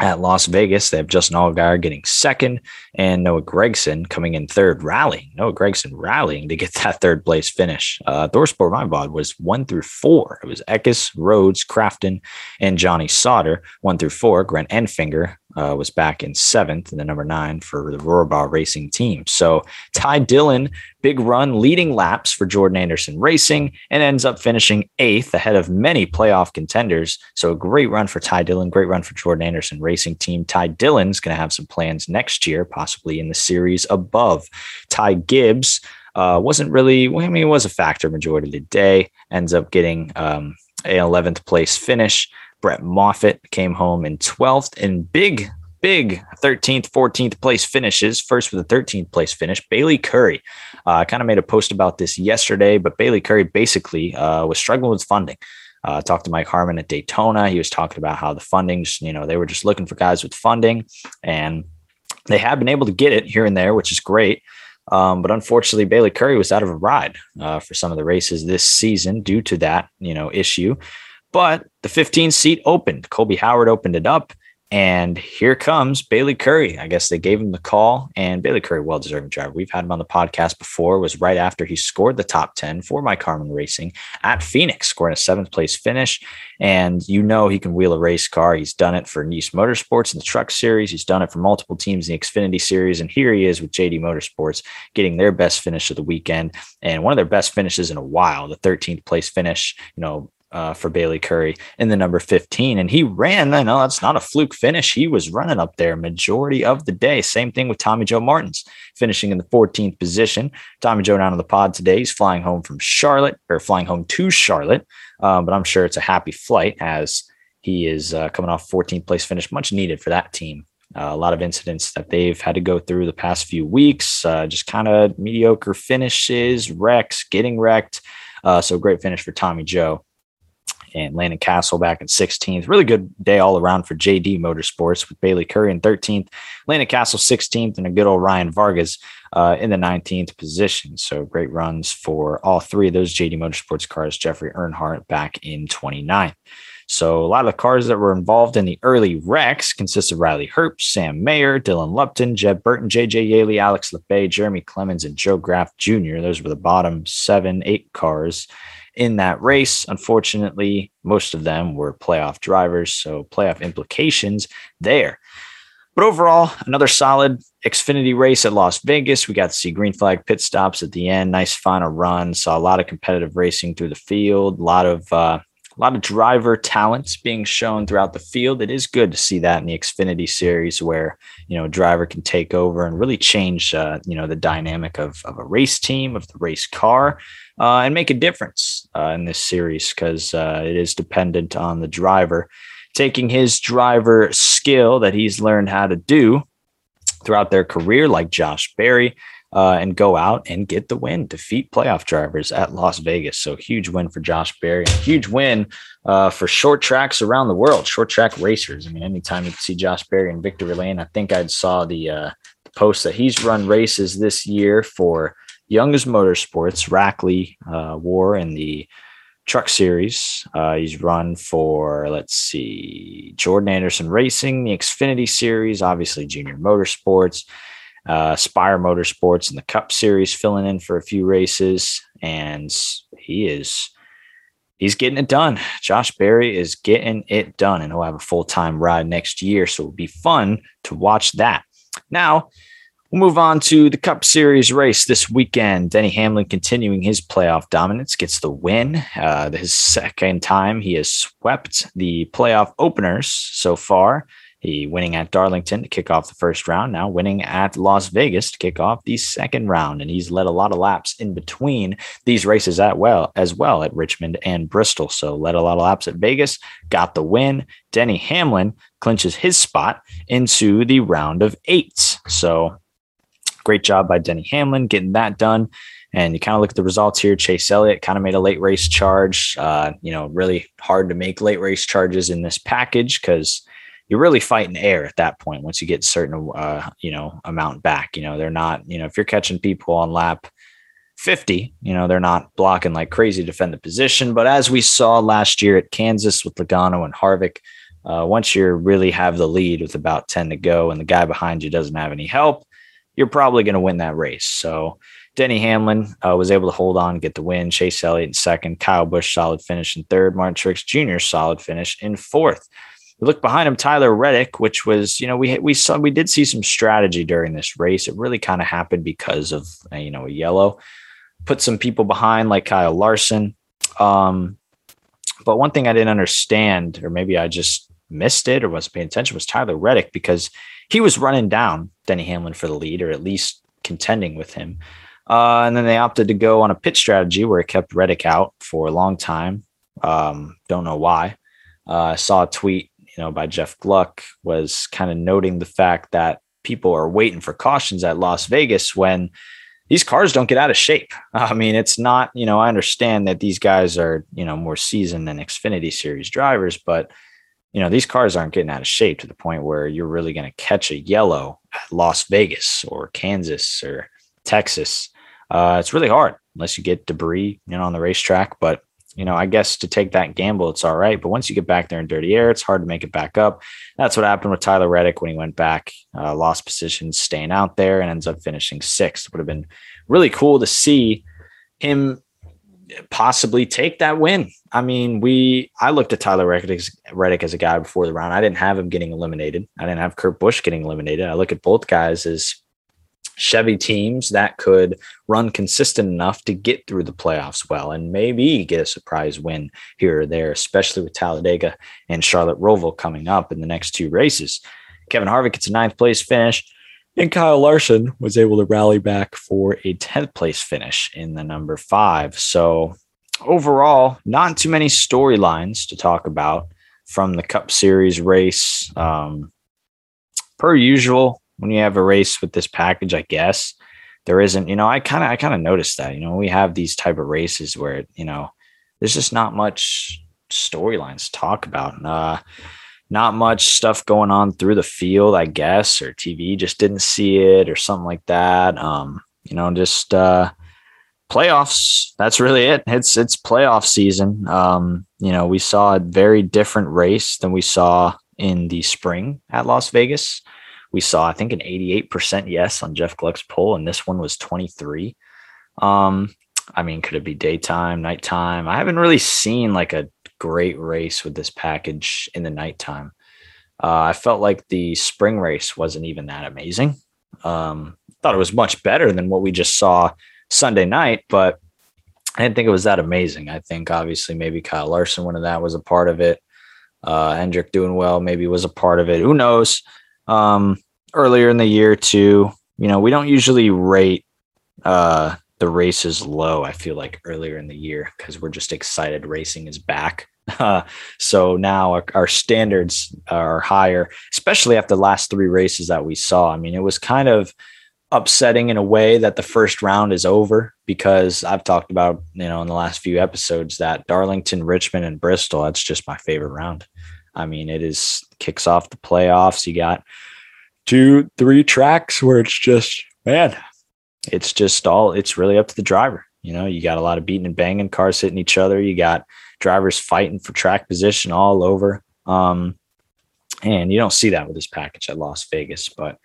at Las Vegas, they have Justin Allgaier getting second and Noah Gragson coming in third, rallying. Noah Gragson rallying to get that third place finish. Uh, ThorSport Mybod was one through four. It was Eckes, Rhodes, Crafton, and Johnny Sauter. One through four, Grant Enfinger, uh, was back in seventh, and the number nine for the Rohrbach Racing team. So Ty Dillon, big run, leading laps for Jordan Anderson Racing, and ends up finishing eighth ahead of many playoff contenders. So a great run for Ty Dillon, great run for Jordan Anderson Racing team. Ty Dillon's going to have some plans next year, possibly in the series above. Ty Gibbs uh, wasn't really, I mean, it was a factor majority of the day, ends up getting um, an 11th place finish. Brett Moffitt came home in 12th and big, big 13th, 14th place finishes. First with a 13th place finish, Bayley Currey. Uh, I kind of made a post about this yesterday, but Bayley Currey basically uh, was struggling with funding. Uh, talked to Mike Harmon at Daytona. He was talking about how the funding, just, you know, they were just looking for guys with funding and they have been able to get it here and there, which is great. Um, but unfortunately, Bayley Currey was out of a ride uh, for some of the races this season due to that, you know, issue. But the 15 seat opened. Colby Howard opened it up. And here comes Bayley Currey. I guess they gave him the call, and Bayley Currey, well deserving driver. We've had him on the podcast before. Was right after he scored the top ten for Mike Harmon Racing at Phoenix, scoring a seventh place finish. And you know he can wheel a race car. He's done it for Niece Motorsports in the Truck Series. He's done it for multiple teams in the Xfinity Series, and here he is with JD Motorsports getting their best finish of the weekend and one of their best finishes in a while. The 13th place finish. You know, uh, for Bayley Currey in the number 15. And he ran, I know that's not a fluke finish. He was running up there majority of the day. Same thing with Tommy Joe Martins finishing in the 14th position. Tommy Joe down on the pod today. He's flying home from Charlotte or flying home to Charlotte. Um, but I'm sure it's a happy flight as he is uh, coming off 14th place finish, much needed for that team. Uh, a lot of incidents that they've had to go through the past few weeks, uh, just kind of mediocre finishes, wrecks, getting wrecked. Uh, so great finish for Tommy Joe and Landon Cassill back in 16th. Really good day all around for JD Motorsports with Bayley Currey in 13th, Landon Cassill 16th, and a good old Ryan Vargas uh, in the 19th position. So great runs for all three of those JD Motorsports cars. Jeffrey Earnhardt back in 29th. So a lot of the cars that were involved in the early wrecks consist of Riley Herbst, Sam Mayer, Dylan Lupton, Jeb Burton, JJ Yeley, Alex Labbe, Jeremy Clements, and Joe Graf Jr. Those were the bottom seven, eight cars in that race. Unfortunately, most of them were playoff drivers, so playoff implications there. But overall, another solid Xfinity race at Las Vegas. We got to see green flag pit stops at the end. Nice final run. Saw a lot of competitive racing through the field. A lot of uh, a lot of driver talents being shown throughout the field. It is good to see that in the Xfinity series where, you know, a driver can take over and really change, uh, you know, the dynamic of, of a race team, of the race car, uh, and make a difference uh, in this series because uh, it is dependent on the driver taking his driver skill that he's learned how to do throughout their career, like Josh Berry, uh, and go out and get the win, defeat playoff drivers at Las Vegas. So huge win for Josh Berry, huge win uh, for short tracks around the world, short track racers. I mean, anytime you see Josh Berry in victory lane, I think I saw the, uh, the post that he's run races this year for Young's Motorsports, Rackley uh, War in the Truck Series. Uh, he's run for, let's see, Jordan Anderson Racing, the Xfinity Series, obviously Junior Motorsports uh, Spire Motorsports and the Cup Series, filling in for a few races, and he is he's getting it done. Josh Berry is getting it done, and he'll have a full time ride next year, so it'll be fun to watch that. Now. We'll move on to the Cup Series race this weekend. Denny Hamlin continuing his playoff dominance gets the win. Uh, his second time he has swept the playoff openers so far. He winning at Darlington to kick off the first round, now winning at Las Vegas to kick off the second round. And he's led a lot of laps in between these races at well as well at Richmond and Bristol. So led a lot of laps at Vegas, got the win. Denny Hamlin clinches his spot into the round of eight. So great job by Denny Hamlin getting that done. And you kind of look at the results here. Chase Elliott kind of made a late race charge. Uh, you know, really hard to make late race charges in this package because you're really fighting air at that point once you get certain uh, you know amount back you know they're not you know if you're catching people on lap 50 you know they're not blocking like crazy to defend the position but as we saw last year at kansas with logano and harvick uh, once you really have the lead with about 10 to go and the guy behind you doesn't have any help you're probably going to win that race so Denny Hamlin uh, was able to hold on, get the win. Chase Elliott in second, Kyle Busch solid finish in third, Martin Truex Jr. solid finish in fourth. we look behind him, Tyler Reddick, which was, you know, we we saw we did see some strategy during this race. It really kind of happened because of uh, you know a yellow. Put some people behind like Kyle Larson. Um, but one thing I didn't understand, or maybe I just missed it or wasn't paying attention, was Tyler Reddick because he was running down Denny Hamlin for the lead, or at least contending with him. Uh, and then they opted to go on a pit strategy where it kept Reddick out for a long time. Um, don't know why. Uh, I saw a tweet, you know, by Jeff Gluck was kind of noting the fact that people are waiting for cautions at Las Vegas when these cars don't get out of shape. I mean, it's not, you know, I understand that these guys are, you know, more seasoned than Xfinity series drivers, but you know, these cars aren't getting out of shape to the point where you're really going to catch a yellow at Las Vegas or Kansas or Texas. Uh, it's really hard unless you get debris, you know, on the racetrack. But you know, I guess to take that gamble, it's all right. But once you get back there in dirty air, it's hard to make it back up. That's what happened with Tyler Reddick when he went back, uh, lost positions, staying out there, and ends up finishing sixth. Would have been really cool to see him possibly take that win. I mean, we I looked at Tyler Reddick as, a guy before the round. I didn't have him getting eliminated. I didn't have Kurt Busch getting eliminated. I look at both guys as Chevy teams that could run consistent enough to get through the playoffs well and maybe get a surprise win here or there, especially with Talladega and Charlotte Roval coming up in the next two races. Kevin Harvick gets a ninth place finish, and Kyle Larson was able to rally back for a 10th place finish in the number five. So, overall, not too many storylines to talk about from the Cup Series race. Um, per usual, when you have a race with this package, I guess there isn't, you know, I kind of, I kind of noticed that, you know, we have these type of races where, you know, there's just not much storylines to talk about. Uh, not much stuff going on through the field, I guess, or TV just didn't see it or something like that. Um, you know, just uh playoffs. That's really it. It's it's playoff season. Um, you know, we saw a very different race than we saw in the spring at Las Vegas. We saw, I think, an 88% yes on Jeff Gluck's poll, and this one was 23. Um, I mean, could it be daytime, nighttime? I haven't really seen like a great race with this package in the nighttime. Uh, I felt like the spring race wasn't even that amazing. Um, thought it was much better than what we just saw Sunday night, but I didn't think it was that amazing. I think obviously maybe Kyle Larson, one of that was a part of it. Uh, Hendrick doing well, maybe was a part of it. Who knows? Um, earlier in the year too, you know, we don't usually rate uh, the race is low. I feel like earlier in the year because we're just excited racing is back. Uh, so now our, our standards are higher, especially after the last three races that we saw. I mean, it was kind of upsetting in a way that the first round is over because I've talked about, you know, in the last few episodes that Darlington, Richmond, and Bristol, that's just my favorite round. I mean, it is kicks off the playoffs. You got two, three tracks where it's just, man, it's just all, it's really up to the driver. You know, you got a lot of beating and banging, cars hitting each other. You got drivers fighting for track position all over. Um, and you don't see that with this package at Las Vegas, but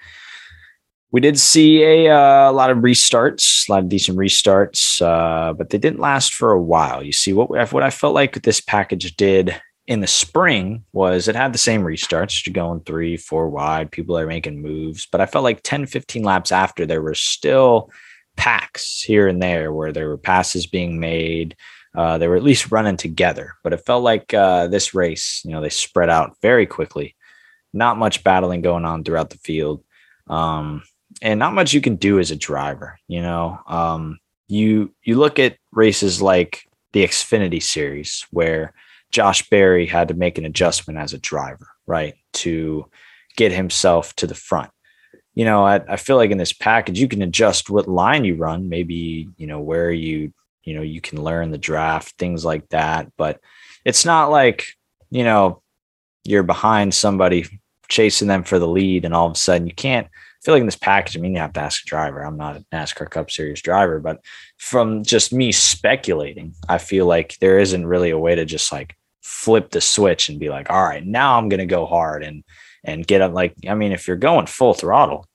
we did see a, uh, a lot of restarts, a lot of decent restarts, uh, but they didn't last for a while. You see, what what I felt like this package did in the spring was it had the same restarts. You're going three, four wide, people are making moves, but I felt like 10, 15 laps after there were still packs here and there where there were passes being made. Uh, they were at least running together, but it felt like uh, this race, you know, they spread out very quickly. Not much battling going on throughout the field. Um, and not much you can do as a driver. You know, um, you you look at races like the Xfinity Series where Josh Berry had to make an adjustment as a driver, right, to get himself to the front. You know, I, I feel like in this package you can adjust what line you run, maybe you know where you you know you can learn the draft, things like that. But it's not like you know you're behind somebody chasing them for the lead, and all of a sudden you can't feel like in this package, I mean, you have to ask a driver. I'm not a NASCAR Cup Series driver, but from just me speculating, I feel like there isn't really a way to just like flip the switch and be like, all right, now I'm going to go hard and and get up. Like, I mean, if you're going full throttle,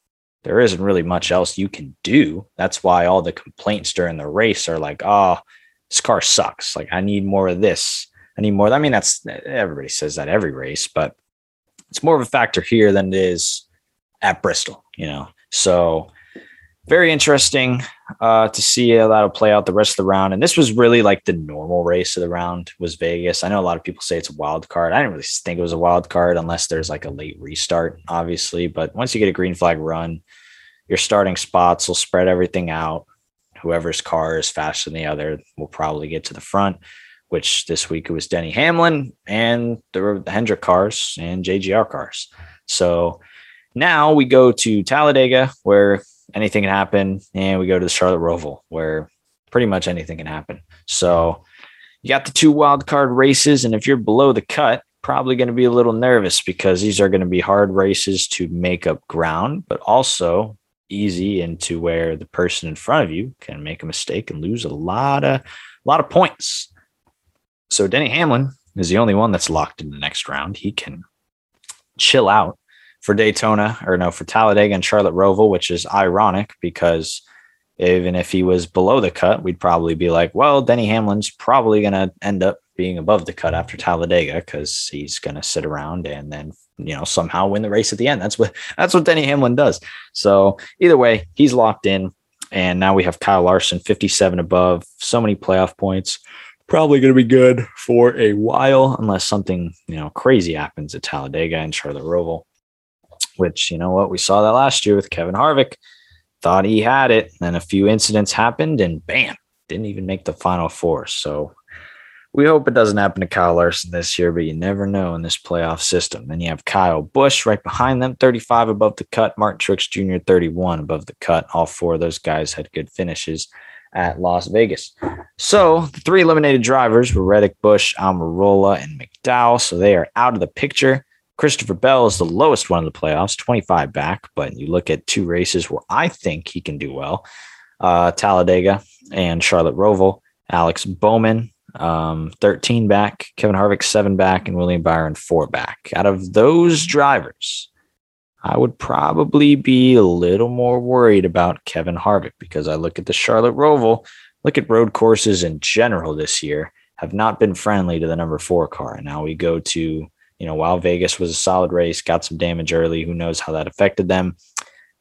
there isn't really much else you can do. That's why all the complaints during the race are like, oh, this car sucks. Like, I need more of this. I need more. I mean, that's everybody says that every race, but it's more of a factor here than it is at Bristol, you know. So very interesting uh, to see how that'll play out the rest of the round. And this was really like the normal race of the round was Vegas. I know a lot of people say it's a wild card. I didn't really think it was a wild card unless there's like a late restart, obviously. But once you get a green flag run, your starting spots will spread everything out. Whoever's car is faster than the other will probably get to the front. Which this week it was Denny Hamlin and there were the Hendrick cars and JGR cars. So now we go to Talladega where anything can happen, and we go to the Charlotte Roval where pretty much anything can happen. So you got the two wild card races, and if you're below the cut, probably going to be a little nervous because these are going to be hard races to make up ground, but also easy into where the person in front of you can make a mistake and lose a lot of a lot of points. So Denny Hamlin is the only one that's locked in the next round. He can chill out for Daytona or no for Talladega and Charlotte Roval, which is ironic because even if he was below the cut, we'd probably be like, well, Denny Hamlin's probably going to end up being above the cut after Talladega because he's going to sit around and then you know somehow win the race at the end. That's what that's what Denny Hamlin does. So either way, he's locked in, and now we have Kyle Larson, fifty-seven above, so many playoff points. Probably going to be good for a while, unless something you know crazy happens at Talladega and Charlotte Roval. Which you know what we saw that last year with Kevin Harvick. Thought he had it, then a few incidents happened, and bam, didn't even make the final four. So we hope it doesn't happen to Kyle Larson this year, but you never know in this playoff system. Then you have Kyle Busch right behind them, 35 above the cut. Martin Truex Jr., 31 above the cut. All four of those guys had good finishes at Las Vegas. So the three eliminated drivers were Reddick, Busch, Almirola, and McDowell. So they are out of the picture. Christopher Bell is the lowest one in the playoffs, 25 back. But you look at two races where I think he can do well uh, Talladega and Charlotte Roval. Alex Bowman, um, 13 back, Kevin Harvick, seven back, and William Byron, four back. Out of those drivers, I would probably be a little more worried about Kevin Harvick because I look at the Charlotte Roval, look at road courses in general this year, have not been friendly to the number four car. And now we go to, you know, while Vegas was a solid race, got some damage early, who knows how that affected them.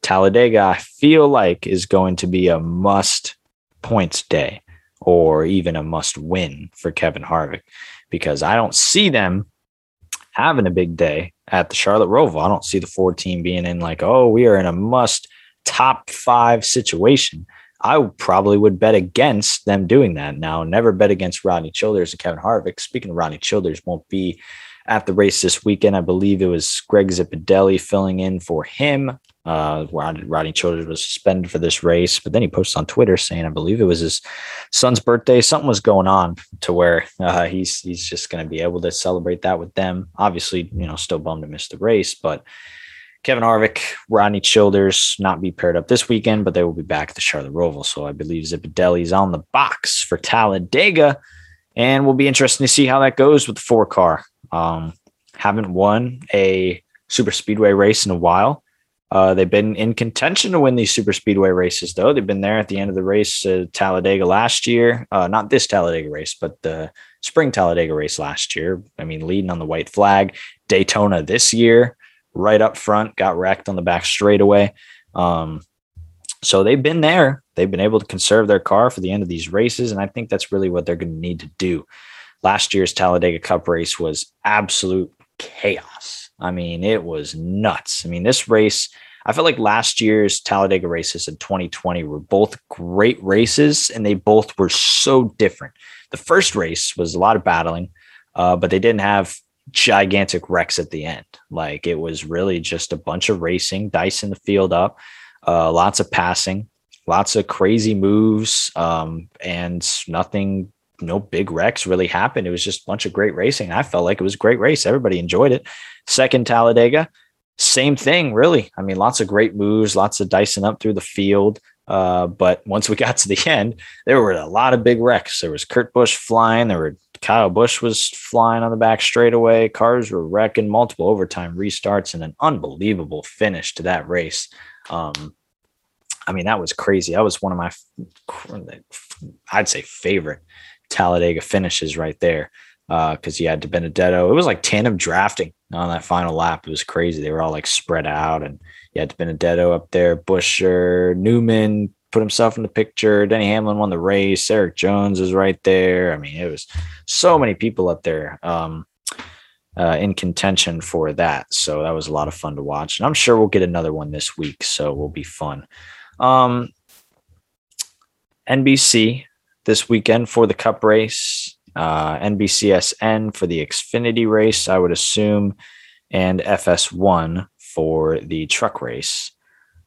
Talladega, I feel like, is going to be a must points day or even a must win for Kevin Harvick because I don't see them having a big day at the Charlotte Roval. I don't see the Ford team being in like, oh, we are in a must top five situation. I probably would bet against them doing that. Now, never bet against Rodney Childers and Kevin Harvick. Speaking of Rodney Childers, won't be at the race this weekend. I believe it was Greg Zipadelli filling in for him. Uh, Rodney, Childers was suspended for this race, but then he posted on Twitter saying, I believe it was his son's birthday. Something was going on to where uh, he's he's just going to be able to celebrate that with them. Obviously, you know, still bummed to miss the race, but Kevin Harvick, Rodney Childers not be paired up this weekend, but they will be back at the Charlotte Roval. So I believe Zipadelli's on the box for Talladega, and we'll be interesting to see how that goes with the four car. Um, haven't won a super speedway race in a while. Uh, they've been in contention to win these super speedway races, though. They've been there at the end of the race, Talladega last year. Uh, not this Talladega race, but the spring Talladega race last year. I mean, leading on the white flag. Daytona this year, right up front, got wrecked on the back straightaway. Um, so they've been there. They've been able to conserve their car for the end of these races, and I think that's really what they're going to need to do. Last year's Talladega Cup race was absolute chaos. I mean, it was nuts. I mean, this race, I felt like last year's Talladega races in 2020 were both great races and they both were so different. The first race was a lot of battling, uh, but they didn't have gigantic wrecks at the end. Like it was really just a bunch of racing, dicing the field up, uh, lots of passing, lots of crazy moves, um, and nothing no big wrecks really happened. It was just a bunch of great racing. I felt like it was a great race. Everybody enjoyed it. Second Talladega, same thing, really. I mean, lots of great moves, lots of dicing up through the field. Uh, but once we got to the end, there were a lot of big wrecks. There was Kurt Busch flying. There were Kyle Busch was flying on the back straightaway. Cars were wrecking, multiple overtime restarts, and an unbelievable finish to that race. Um, I mean, that was crazy. That was one of my, I'd say, favorite Talladega finishes right there. because he had DiBenedetto. It was like tandem drafting on that final lap. It was crazy. They were all like spread out, and you had DiBenedetto up there, Buescher, Newman put himself in the picture. Denny Hamlin won the race. Erik Jones is right there. I mean, it was so many people up there um, uh, in contention for that. So that was a lot of fun to watch. And I'm sure we'll get another one this week. So it will be fun. Um, NBC this weekend for the Cup race, uh, NBCSN for the Xfinity race, I would assume, and FS1 for the truck race,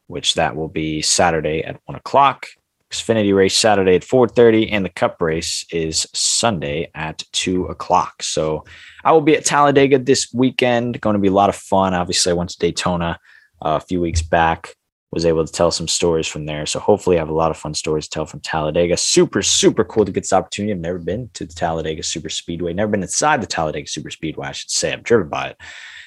which that will be Saturday at one o'clock. Xfinity race Saturday at 4:30, and the Cup race is Sunday at two o'clock. So I will be at Talladega this weekend. Going to be a lot of fun. Obviously, I went to Daytona uh, a few weeks back. Was able to tell some stories from there. So hopefully, I have a lot of fun stories to tell from Talladega. Super, super cool to get this opportunity. I've never been to the Talladega Super Speedway. Never been inside the Talladega Super Speedway. I should say I've driven by it.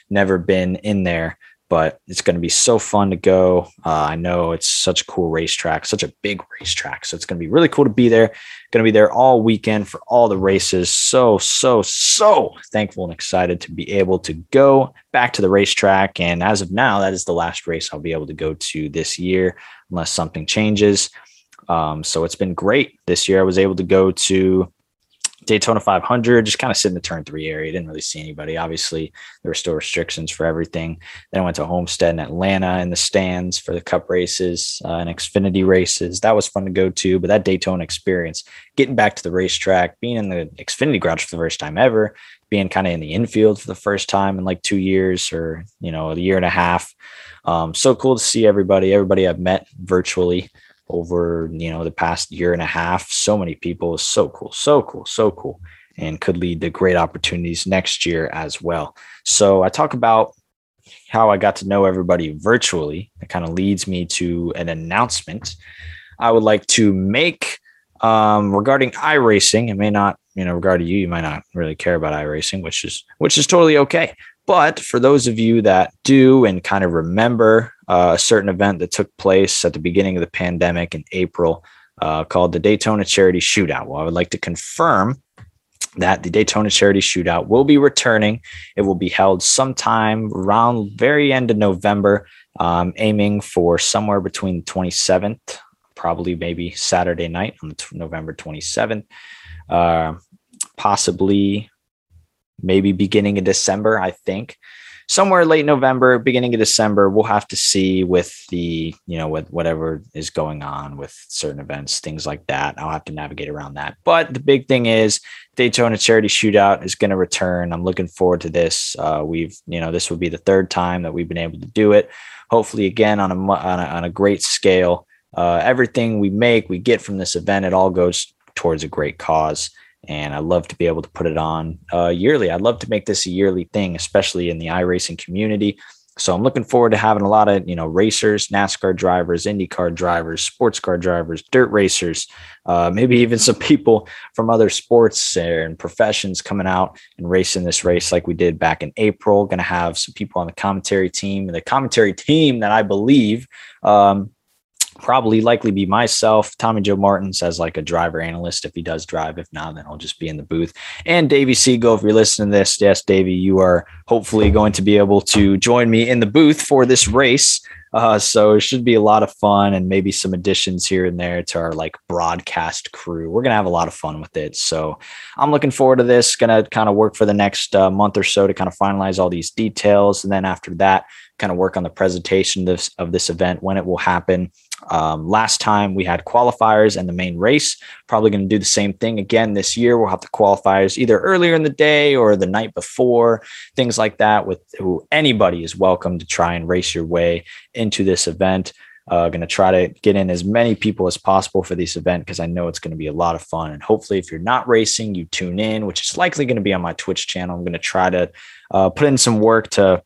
Never been in there but it's going to be so fun to go. Uh, I know it's such a cool racetrack, such a big racetrack. So it's going to be really cool to be there. Going to be there all weekend for all the races. So, so, so thankful and excited to be able to go back to the racetrack. And as of now, that is the last race I'll be able to go to this year, unless something changes. Um, so it's been great this year. I was able to go to Daytona 500, just kind of sit in the turn three area. Didn't really see anybody. Obviously, there were still restrictions for everything. Then I went to Homestead in Atlanta in the stands for the Cup races uh, and Xfinity races. That was fun to go to. But that Daytona experience, getting back to the racetrack, being in the Xfinity garage for the first time ever, being kind of in the infield for the first time in like two years or you know a year and a half. Um, so cool to see everybody. Everybody I've met virtually over you know the past year and a half so many people is so cool so cool so cool and could lead to great opportunities next year as well so i talk about how i got to know everybody virtually it kind of leads me to an announcement i would like to make um, regarding iRacing. It may not, you know, regarding you, you might not really care about iRacing, which is which is totally okay. But for those of you that do and kind of remember uh, a certain event that took place at the beginning of the pandemic in April uh, called the Daytona Charity Shootout, well, I would like to confirm that the Daytona Charity Shootout will be returning. It will be held sometime around very end of November, um, aiming for somewhere between 27th probably maybe Saturday night on November 27th, uh, possibly maybe beginning of December, I think. Somewhere late November, beginning of December, we'll have to see with the, you know, with whatever is going on with certain events, things like that. I'll have to navigate around that. But the big thing is Daytona Charity Shootout is going to return. I'm looking forward to this. Uh, we've, you know, this will be the third time that we've been able to do it. Hopefully, again on a on a, on a great scale uh, everything we make, we get from this event, it all goes towards a great cause. And I love to be able to put it on uh, yearly. I'd love to make this a yearly thing, especially in the iRacing community. So I'm looking forward to having a lot of you know racers, NASCAR drivers, IndyCar drivers, sports car drivers, dirt racers, uh, maybe even some people from other sports and professions coming out and racing this race like we did back in April. Going to have some people on the commentary team, and the commentary team that I believe um, probably likely be myself, Tommy Joe Martins as like a driver analyst if he does drive. If not, then I'll just be in the booth. And Davey Siegel, if you're listening to this, yes, Davey, you are hopefully going to be able to join me in the booth for this race. Uh, so it should be a lot of fun and maybe some additions here and there to our like broadcast crew. We're gonna have a lot of fun with it. So I'm looking forward to this. Gonna kind of work for the next uh, month or so to kind of finalize all these details, and then after that, kind of work on the presentation of this, of this event when it will happen. Um, last time we had qualifiers and the main race. Probably going to do the same thing again this year. We'll have the qualifiers either earlier in the day or the night before, things like that. With who anybody is welcome to try and race your way into this event. Uh, going to try to get in as many people as possible for this event because I know it's going to be a lot of fun. And hopefully, if you're not racing, you tune in, which is likely going to be on my Twitch channel. I'm going to try to uh, put in some work to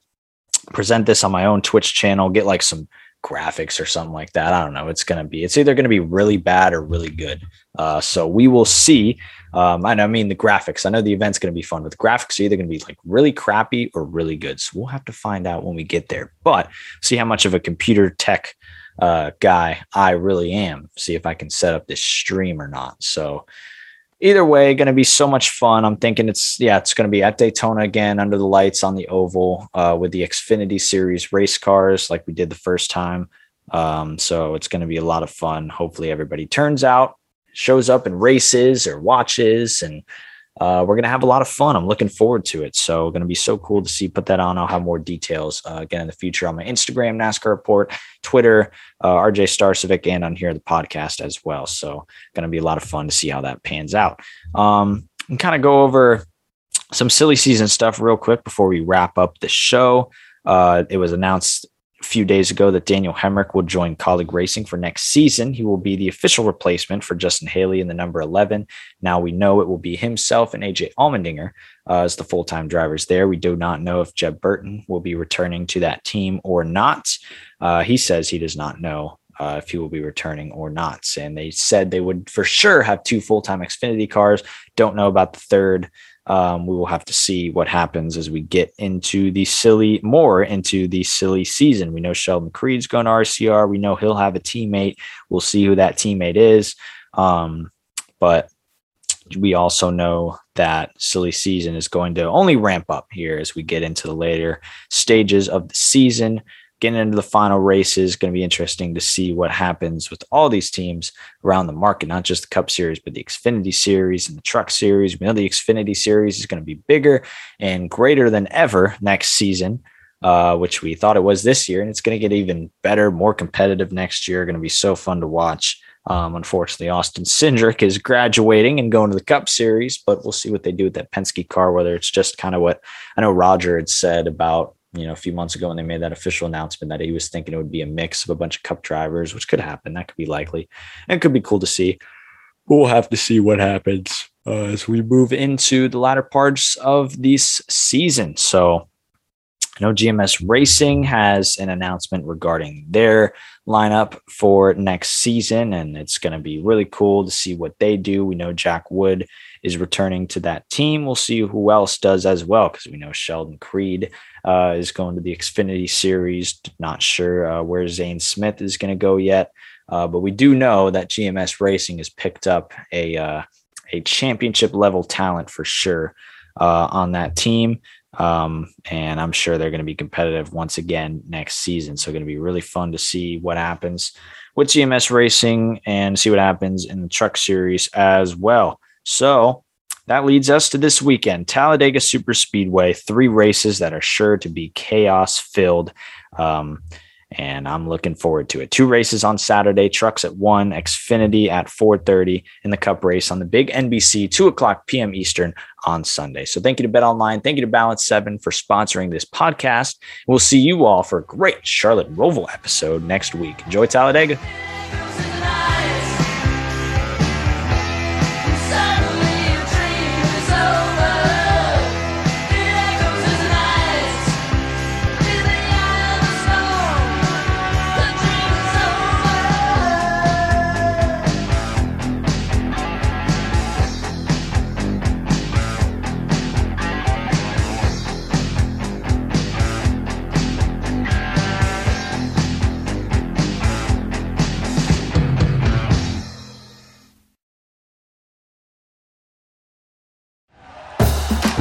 present this on my own Twitch channel, get like some graphics or something like that. I don't know. It's going to be, it's either going to be really bad or really good. Uh, so we will see. Um, and I mean, the graphics, I know the event's going to be fun, but the graphics are either going to be like really crappy or really good. So we'll have to find out when we get there, but see how much of a computer tech uh, guy I really am. See if I can set up this stream or not. So either way, going to be so much fun. I'm thinking it's yeah, it's going to be at Daytona again under the lights on the oval uh, with the Xfinity Series race cars like we did the first time. Um, so it's going to be a lot of fun. Hopefully, everybody turns out, shows up and races or watches, and uh, we're going to have a lot of fun. I'm looking forward to it. So, going to be so cool to see. Put that on. I'll have more details uh, again in the future on my Instagram, NASCAR Report, Twitter, uh, RJ Starcevic, and on here the podcast as well. So, going to be a lot of fun to see how that pans out. Um, and kind of go over some silly season stuff real quick before we wrap up the show. Uh, it was announced few days ago that Daniel Hemric will join Kaulig Racing for next season. He will be the official replacement for Justin Haley in the number 11. Now we know it will be himself and AJ Allmendinger uh, as the full time drivers there. We do not know if Jeb Burton will be returning to that team or not. Uh, he says he does not know. Uh, if he will be returning or not. And they said they would for sure have two full time Xfinity cars. Don't know about the third. Um, we will have to see what happens as we get into the silly more into the silly season. We know Sheldon Creed's going to RCR. We know he'll have a teammate. We'll see who that teammate is. Um, but we also know that silly season is going to only ramp up here as we get into the later stages of the season getting into the final races going to be interesting to see what happens with all these teams around the market not just the cup series but the xfinity series and the truck series we know the xfinity series is going to be bigger and greater than ever next season uh, which we thought it was this year and it's going to get even better more competitive next year going to be so fun to watch um, unfortunately, Austin Cindric is graduating and going to the Cup Series, but we'll see what they do with that Penske car. Whether it's just kind of what I know Roger had said about you know a few months ago when they made that official announcement that he was thinking it would be a mix of a bunch of Cup drivers, which could happen. That could be likely, and it could be cool to see. We'll have to see what happens uh, as we move into the latter parts of this season. So. I know GMS Racing has an announcement regarding their lineup for next season, and it's going to be really cool to see what they do. We know Jack Wood is returning to that team. We'll see who else does as well, because we know Sheldon Creed uh, is going to the Xfinity Series. Not sure uh, where Zane Smith is going to go yet, uh, but we do know that GMS Racing has picked up a uh, a championship level talent for sure uh, on that team. Um, and I'm sure they're going to be competitive once again next season. So, going to be really fun to see what happens with GMS Racing and see what happens in the Truck Series as well. So, that leads us to this weekend Talladega Super Speedway, three races that are sure to be chaos filled. Um, and I'm looking forward to it. Two races on Saturday, trucks at one, Xfinity at 4:30, in the Cup race on the big NBC, two o'clock p.m. Eastern on Sunday. So thank you to BetOnline, thank you to Balance Seven for sponsoring this podcast. We'll see you all for a great Charlotte Roval episode next week. Enjoy Talladega.